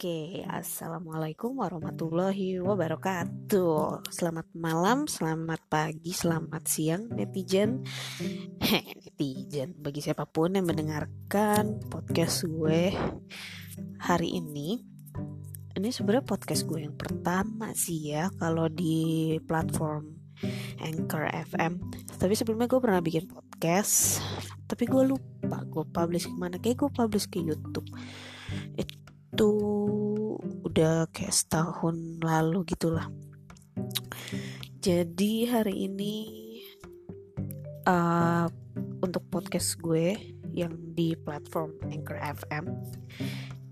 Oke, assalamualaikum warahmatullahi wabarakatuh. Selamat malam, selamat pagi, selamat siang, netizen. Heh, netizen, bagi siapa pun yang mendengarkan podcast gue hari ini. Ini sebenarnya podcast gue yang pertama sih ya, kalau di platform Anchor FM. Tapi sebelumnya gue pernah bikin podcast, tapi gue lupa gue publish ke mana. Kayak gue publish ke YouTube. Itu udah kayak setahun lalu gitulah. Jadi hari ini uh, untuk podcast gue yang di platform Anchor FM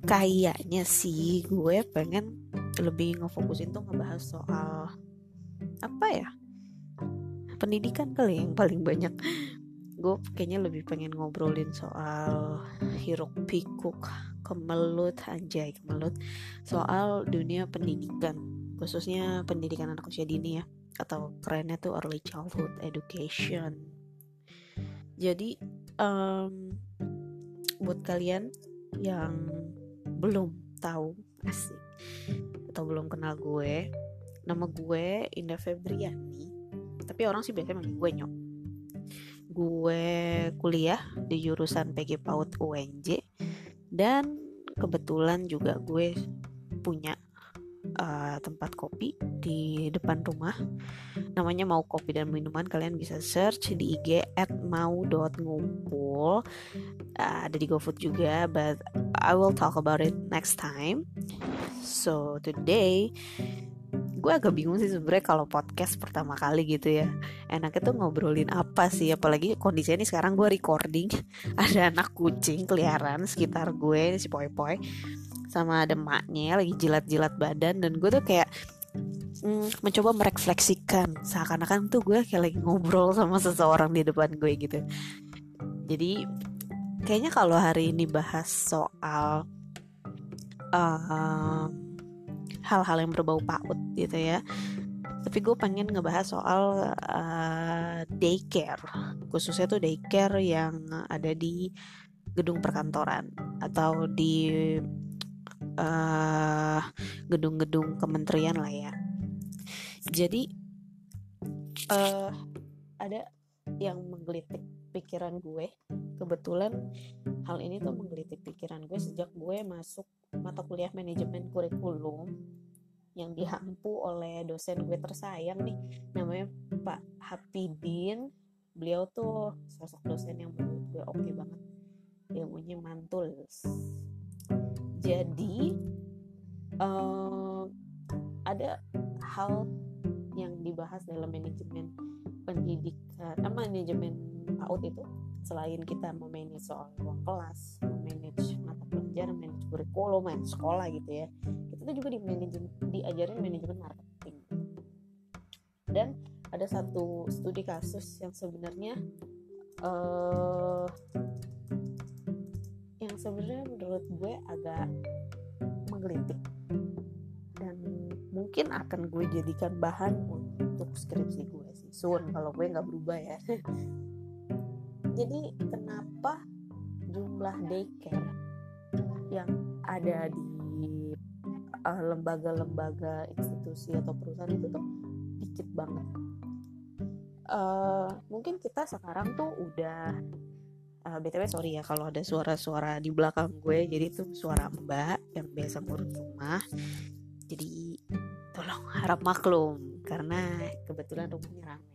kayaknya sih gue pengen lebih ngefokusin tuh ngebahas soal apa ya? Pendidikan kali yang paling banyak. Gue kayaknya lebih pengen ngobrolin soal hiruk pikuk kemelut anjay kemelut. Soal dunia pendidikan khususnya pendidikan anak usia dini ya atau kerennya tuh early childhood education. Jadi um, buat kalian yang belum tahu asik atau belum kenal gue nama gue Indah Febriani tapi orang sih biasanya manggil gue nyok. Gue kuliah di jurusan PG PAUD UNJ dan kebetulan juga gue punya uh, tempat kopi di depan rumah. Namanya mau kopi dan minuman. Kalian bisa search di IG at mau.ngumpul uh, ada di GoFood juga but I will talk about it next time. So today gue agak bingung sih sebenarnya kalau podcast pertama kali gitu ya. Enaknya tuh ngobrolin apa sih? Apalagi kondisinya ini sekarang gue recording. Ada anak kucing keliaran sekitar gue si poi poi sama ada maknya lagi jilat-jilat badan. Dan gue tuh kayak mm, mencoba merefleksikan. Seakan-akan tuh gue kayak lagi ngobrol sama seseorang di depan gue gitu. Jadi kayaknya kalau hari ini bahas soal uh, hal-hal yang berbau PAUD gitu ya. Tapi gue pengen ngebahas soal uh, daycare. Khususnya tuh daycare yang ada di gedung perkantoran atau di gedung gedung-gedung kementerian lah ya. Jadi uh, ada yang menggelitik pikiran gue. Kebetulan hal ini tuh menggelitik pikiran gue sejak gue masuk mata kuliah manajemen kurikulum yang dihampu oleh dosen gue tersayang nih. Namanya Pak Hapidin. Beliau tuh sosok dosen yang menurut gue oke okay banget. Ilmunya mantul. Jadi uh, ada hal yang dibahas dalam manajemen pendidikan eh, manajemen PAUD itu. Selain kita memanage soal ruang kelas, memanage mata pelajaran, manage kurikulum, manage sekolah gitu ya, tuh juga di manajemen diajarin manajemen marketing. Dan ada satu studi kasus yang sebenarnya uh, yang sebenarnya menurut gue agak menggelitik. Dan mungkin akan gue jadikan bahan untuk skripsi gue sih. Soon kalau gue nggak berubah ya. Jadi kenapa jumlah daycare yang ada di uh, lembaga-lembaga institusi atau perusahaan itu tuh dikit banget. Uh, mungkin kita sekarang tuh udah uh, btw sorry ya kalau ada suara-suara di belakang gue. Jadi itu suara mbak yang biasa ngurus rumah. Jadi tolong harap maklum karena kebetulan rumahnya ramai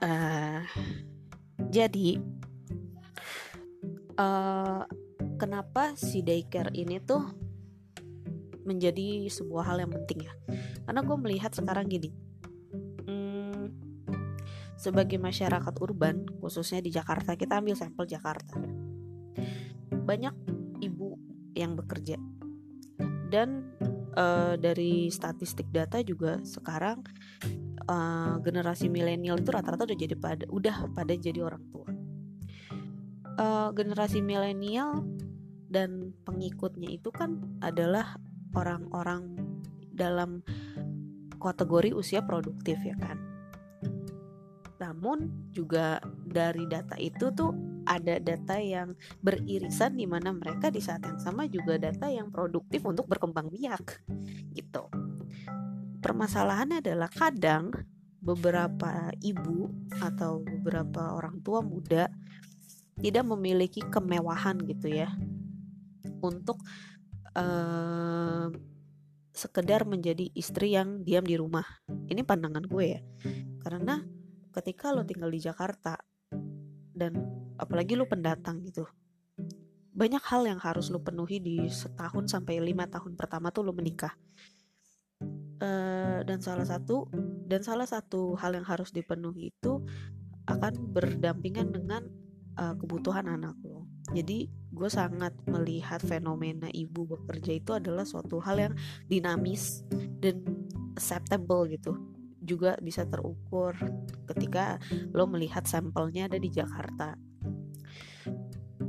uh, jadi uh, kenapa si daycare ini tuh menjadi sebuah hal yang penting ya? Karena gue melihat sekarang gini hmm, sebagai masyarakat urban khususnya di Jakarta kita ambil sampel Jakarta. Banyak ibu yang bekerja. Dan uh, dari statistik data juga sekarang uh, generasi milenial itu rata-rata udah jadi pada udah pada jadi orang tua. Uh, generasi milenial dan pengikutnya itu kan adalah orang-orang dalam kategori usia produktif ya kan. Namun juga dari data itu tuh ada data yang beririsan di mana mereka di saat yang sama juga data yang produktif untuk berkembang biak gitu permasalahannya adalah kadang beberapa ibu atau beberapa orang tua muda tidak memiliki kemewahan gitu ya untuk uh, sekedar menjadi istri yang diam di rumah. Ini pandangan gue ya. Karena ketika lo tinggal di Jakarta dan apalagi lo pendatang gitu. Banyak hal yang harus lo penuhi di setahun sampai lima tahun pertama tuh lo menikah. Uh, dan salah satu dan salah satu hal yang harus dipenuhi itu akan berdampingan dengan uh, kebutuhan anak lo. Jadi gue sangat melihat fenomena ibu bekerja itu adalah suatu hal yang dinamis dan acceptable gitu juga bisa terukur ketika lo melihat sampelnya ada di Jakarta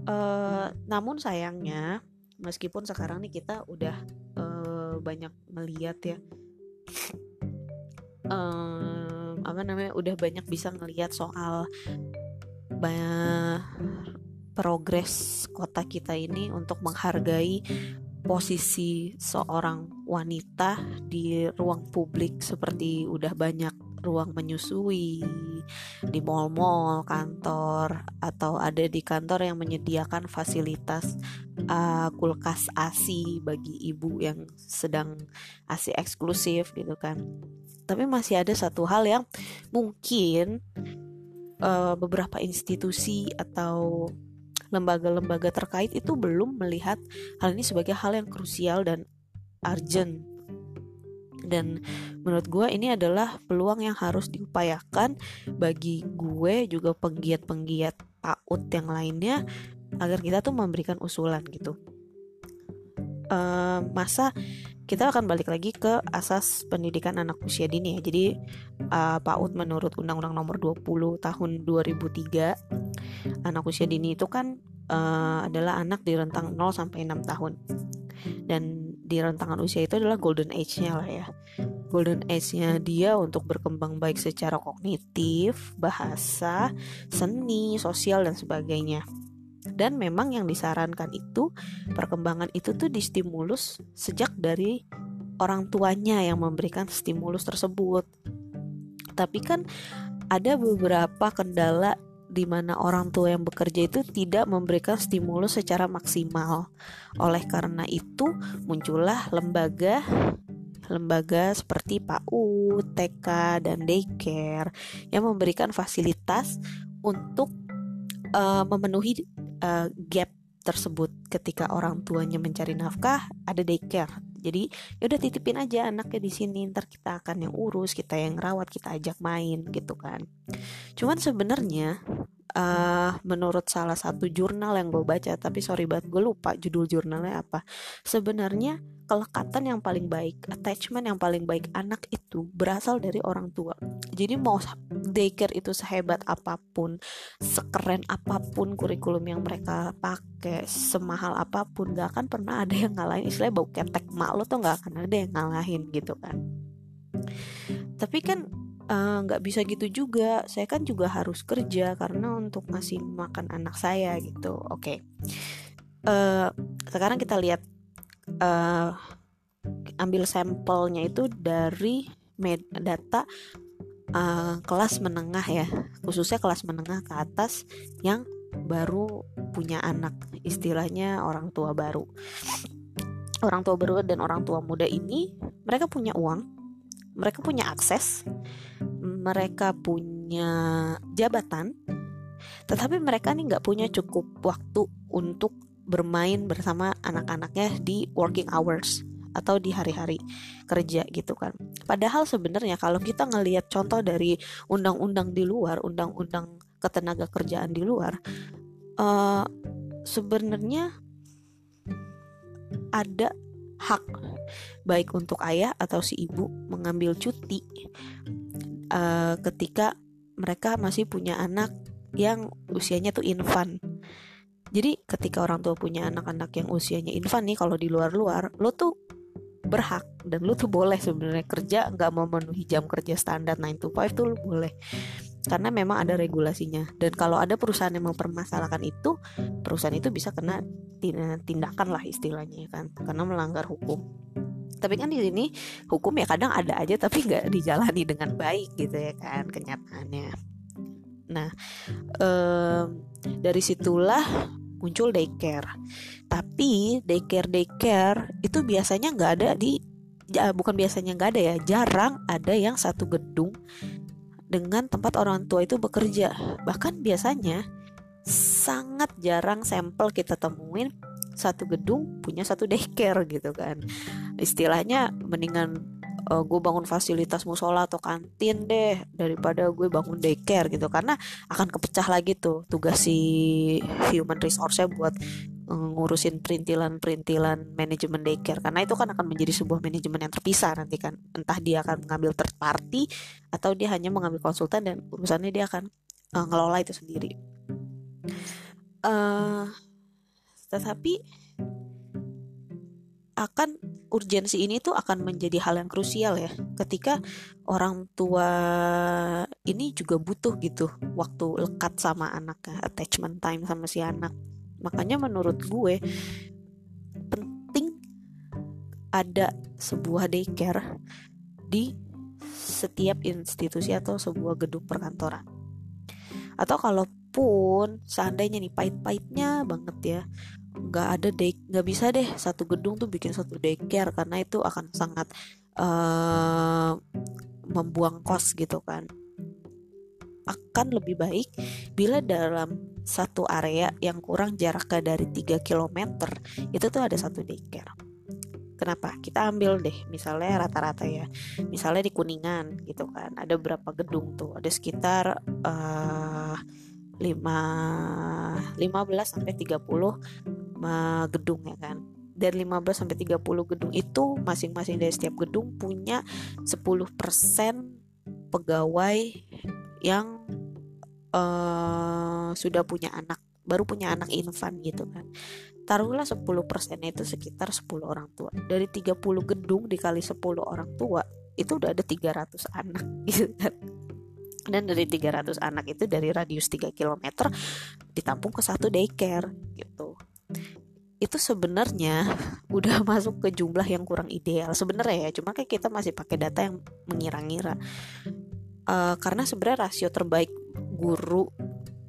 uh, namun sayangnya meskipun sekarang nih kita udah uh, banyak melihat ya uh, apa namanya udah banyak bisa ngelihat soal banyak progres kota kita ini untuk menghargai posisi seorang wanita di ruang publik seperti udah banyak ruang menyusui di mall-mall, kantor atau ada di kantor yang menyediakan fasilitas uh, kulkas ASI bagi ibu yang sedang ASI eksklusif gitu kan. Tapi masih ada satu hal yang mungkin uh, beberapa institusi atau lembaga-lembaga terkait itu belum melihat hal ini sebagai hal yang krusial dan urgent dan menurut gue ini adalah peluang yang harus diupayakan bagi gue juga penggiat-penggiat PAUD yang lainnya agar kita tuh memberikan usulan gitu uh, masa kita akan balik lagi ke asas pendidikan anak usia dini ya. Jadi uh, PAUD menurut Undang-Undang Nomor 20 Tahun 2003 anak usia dini itu kan uh, adalah anak di rentang 0 sampai 6 tahun. Dan di rentangan usia itu adalah golden age-nya lah ya. Golden age-nya dia untuk berkembang baik secara kognitif, bahasa, seni, sosial dan sebagainya dan memang yang disarankan itu perkembangan itu tuh distimulus sejak dari orang tuanya yang memberikan stimulus tersebut tapi kan ada beberapa kendala di mana orang tua yang bekerja itu tidak memberikan stimulus secara maksimal. Oleh karena itu, muncullah lembaga lembaga seperti PAUD, TK, dan daycare yang memberikan fasilitas untuk uh, memenuhi uh, gap tersebut ketika orang tuanya mencari nafkah ada daycare jadi yaudah titipin aja anaknya di sini ntar kita akan yang urus kita yang rawat kita ajak main gitu kan. Cuman sebenarnya uh, menurut salah satu jurnal yang gue baca tapi sorry banget gue lupa judul jurnalnya apa. Sebenarnya kelekatan yang paling baik, attachment yang paling baik anak itu berasal dari orang tua. Jadi mau daycare itu sehebat apa pun, sekeren apa pun kurikulum yang mereka pakai, semahal apa pun, gak akan pernah ada yang ngalahin. Istilahnya bau ketek mak lo tuh gak akan ada yang ngalahin gitu kan. Tapi kan eh, nggak uh, bisa gitu juga saya kan juga harus kerja karena untuk ngasih makan anak saya gitu oke okay. uh, sekarang kita lihat uh, ambil sampelnya itu dari med data uh, kelas menengah ya. Khususnya kelas menengah ke atas yang baru punya anak istilahnya orang tua baru. Orang tua baru dan orang tua muda ini mereka punya uang mereka punya akses mereka punya jabatan tetapi mereka nih nggak punya cukup waktu untuk bermain bersama anak-anaknya di working hours atau di hari-hari kerja gitu kan. Padahal sebenarnya kalau kita ngelihat contoh dari undang-undang di luar, undang-undang ketenaga kerjaan di luar, uh, sebenarnya ada hak baik untuk ayah atau si ibu mengambil cuti uh, ketika mereka masih punya anak yang usianya tuh infant jadi ketika orang tua punya anak-anak yang usianya infan nih kalau di luar-luar, lo tuh berhak dan lo tuh boleh sebenarnya kerja nggak memenuhi jam kerja standar 9 to 5 tuh lo boleh. karena memang ada regulasinya. Dan kalau ada perusahaan yang mempermasalahkan itu perusahaan itu bisa kena tindakan lah istilahnya kan karena melanggar hukum. Tapi kan di sini hukum ya kadang ada aja tapi nggak dijalani dengan baik gitu ya kan kenyataannya nah um, dari situlah muncul daycare. Tapi daycare daycare itu biasanya nggak ada di ya, bukan biasanya nggak ada ya jarang ada yang satu gedung dengan tempat orang tua itu bekerja. Bahkan biasanya sangat jarang sampel kita temuin satu gedung punya satu daycare gitu kan. Istilahnya mendingan uh, gue bangun fasilitas musola atau kantin deh daripada gue bangun daycare gitu. Karena akan kepecah lagi tuh tugas si human resource-nya buat uh, ngurusin perintilan-perintilan manajemen daycare. Karena itu kan akan menjadi sebuah manajemen yang terpisah nanti kan. Entah dia akan mengambil third party atau dia hanya mengambil konsultan dan urusannya dia akan uh, ngelola itu sendiri. Uh, tetapi akan urgensi ini tuh akan menjadi hal yang krusial ya. Ketika orang tua ini juga butuh gitu waktu lekat sama anaknya attachment time sama si anak. Makanya menurut gue penting ada sebuah daycare di setiap institusi atau sebuah gedung perkantoran. Atau kalaupun seandainya nih pahit-pahitnya banget ya nggak ada day nggak bisa deh satu gedung tuh bikin satu daycare karena itu akan sangat uh, membuang kos gitu kan. Akan lebih baik bila dalam satu area yang kurang jaraknya dari 3 km itu tuh ada satu daycare. Kenapa? Kita ambil deh misalnya rata-rata ya. Misalnya di kuningan gitu kan ada berapa gedung tuh? Ada sekitar uh, 5 15 sampai 30 gedung ya kan? Dari 15 sampai 30 gedung itu masing-masing dari setiap gedung punya 10% pegawai yang uh, sudah punya anak baru punya anak infan gitu kan. Taruhlah 10% itu sekitar 10 orang tua. Dari 30 gedung dikali 10 orang tua itu udah ada 300 anak gitu kan? Dan dari 300 anak itu dari radius 3 km ditampung ke satu daycare gitu itu sebenarnya udah masuk ke jumlah yang kurang ideal sebenarnya ya. Cuma kayak kita masih pakai data yang mengira-ngira. Uh, karena sebenarnya rasio terbaik guru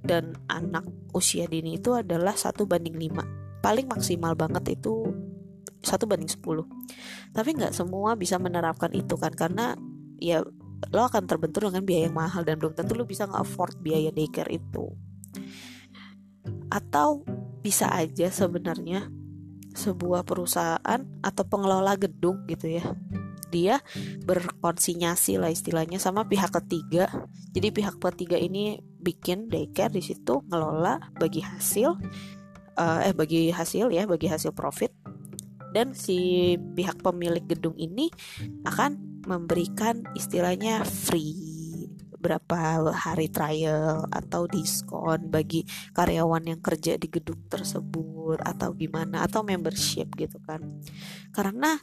dan anak usia dini itu adalah satu banding lima. Paling maksimal banget itu satu banding sepuluh. Tapi nggak semua bisa menerapkan itu kan karena ya lo akan terbentur dengan biaya yang mahal dan belum tentu lo bisa nge-afford biaya daycare itu. Atau bisa aja sebenarnya sebuah perusahaan atau pengelola gedung gitu ya. Dia berkonsinyasi lah istilahnya sama pihak ketiga. Jadi pihak ketiga ini bikin daycare di situ ngelola bagi hasil uh, eh bagi hasil ya bagi hasil profit. Dan si pihak pemilik gedung ini akan memberikan istilahnya free berapa hari trial atau diskon bagi karyawan yang kerja di gedung tersebut atau gimana atau membership gitu kan. Karena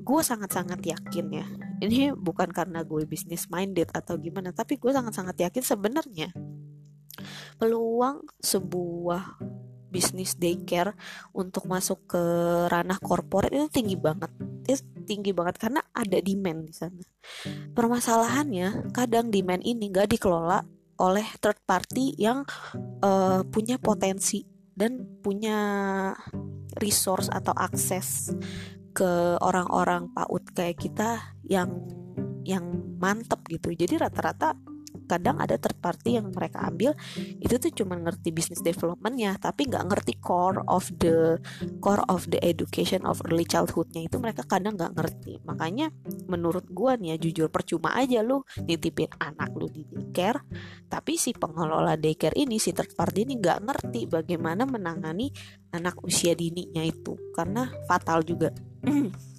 gue sangat-sangat yakin ya ini bukan karena gue bisnis minded atau gimana tapi gue sangat-sangat yakin sebenarnya peluang sebuah bisnis daycare untuk masuk ke ranah korporat itu tinggi banget tinggi banget karena ada demand di sana. Permasalahannya kadang demand ini gak dikelola oleh third party yang uh, punya potensi dan punya resource atau akses ke orang-orang PAUD kayak kita yang yang mantep gitu. Jadi rata-rata kadang ada third party yang mereka ambil itu tuh cuma ngerti business developmentnya tapi nggak ngerti core of the core of the education of early childhoodnya itu mereka kadang nggak ngerti. Makanya menurut gua nih ya jujur percuma aja lu nitipin anak lu di daycare tapi si pengelola daycare ini si third party ini nggak ngerti bagaimana menangani anak usia dininya itu. Karena fatal juga.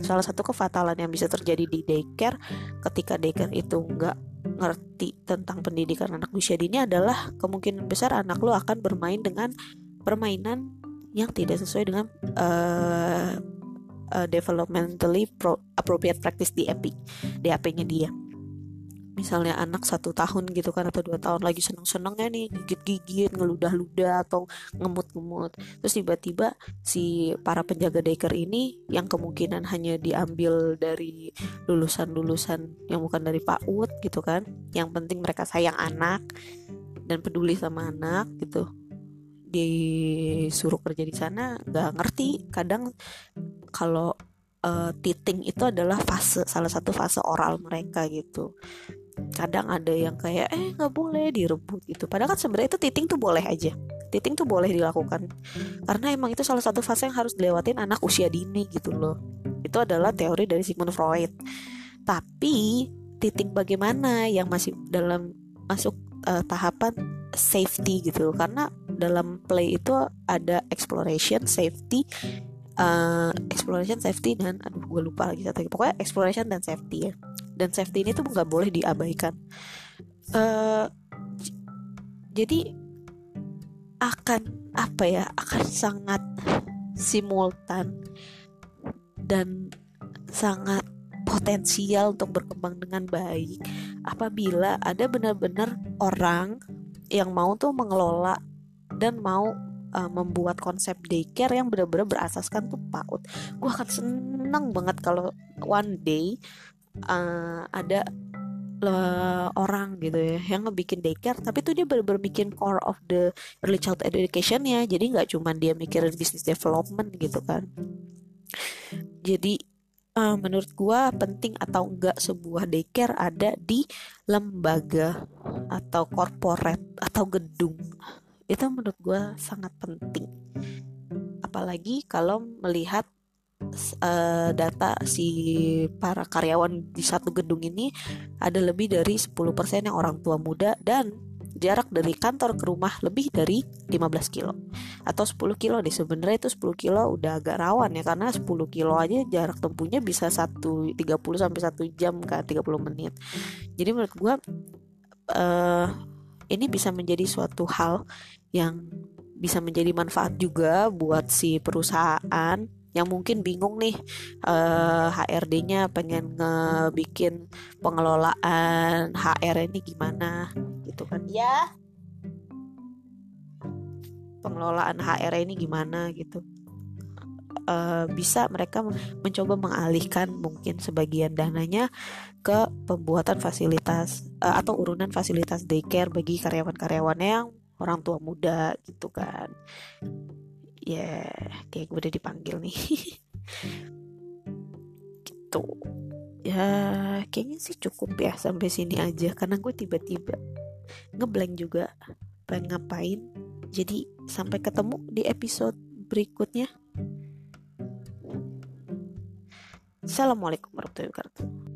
Salah satu kefatalan yang bisa terjadi di daycare ketika daycare itu nggak ngerti tentang pendidikan anak usia dini adalah kemungkinan besar anak lo akan bermain dengan permainan yang tidak sesuai dengan uh, uh, developmentally pro appropriate practice DAP DAP-nya dia misalnya anak satu tahun gitu kan atau dua tahun lagi seneng-senengnya nih gigit-gigit ngeludah-ludah atau ngemut-ngemut. Terus tiba-tiba si para penjaga daycare ini yang kemungkinan hanya diambil dari lulusan-lulusan yang bukan dari PAUD gitu kan yang penting mereka sayang anak dan peduli sama anak gitu disuruh kerja di sana nggak ngerti. Kadang kalau uh, titing itu adalah fase salah satu fase oral mereka gitu kadang ada yang kayak eh nggak boleh direbut gitu. Padahal kan sebenarnya itu titing tuh boleh aja. Titing tuh boleh dilakukan. Karena emang itu salah satu fase yang harus dilewatin anak usia dini gitu loh. Itu adalah teori dari Sigmund Freud. Tapi titing bagaimana yang masih dalam masuk uh, tahapan safety gitu karena dalam play itu ada exploration safety uh, exploration safety dan aduh gue lupa lagi satu pokoknya exploration dan safety ya dan safety ini tuh nggak boleh diabaikan uh, jadi akan apa ya akan sangat simultan dan sangat potensial untuk berkembang dengan baik apabila ada benar-benar orang yang mau tuh mengelola dan mau uh, membuat konsep daycare yang benar-benar berasaskan tuh PAUD. Gue akan seneng banget kalau one day uh, ada uh, orang gitu ya yang ngebikin daycare tapi tuh dia bener-bener core of the early child education ya jadi nggak cuma dia mikirin business development gitu kan. Jadi uh, menurut gua penting atau enggak sebuah daycare ada di lembaga atau corporate atau gedung. Itu menurut gua sangat penting. Apalagi kalau melihat uh, data si para karyawan di satu gedung ini ada lebih dari 10% yang orang tua muda dan jarak dari kantor ke rumah lebih dari 15 kilo. Atau 10 kilo deh sebenarnya itu 10 kilo udah agak rawan ya karena 10 kilo aja jarak tempuhnya bisa 1 30 sampai 1 jam kan 30 menit. Jadi menurut gua uh, ini bisa menjadi suatu hal yang bisa menjadi manfaat juga buat si perusahaan yang mungkin bingung nih eh, HRD-nya pengen ngebikin pengelolaan HR ini gimana gitu kan? Ya pengelolaan HR ini gimana gitu. Uh, bisa mereka mencoba mengalihkan mungkin sebagian dananya ke pembuatan fasilitas uh, atau urunan fasilitas daycare bagi karyawan-karyawannya yang orang tua muda gitu kan ya kayak gue udah dipanggil nih. Gitu. Ya kayaknya sih cukup ya sampai sini aja. Karena gue tiba-tiba ngeblank juga. Pengen ngapain? Jadi sampai ketemu di episode berikutnya. Assalamualaikum warahmatullahi wabarakatuh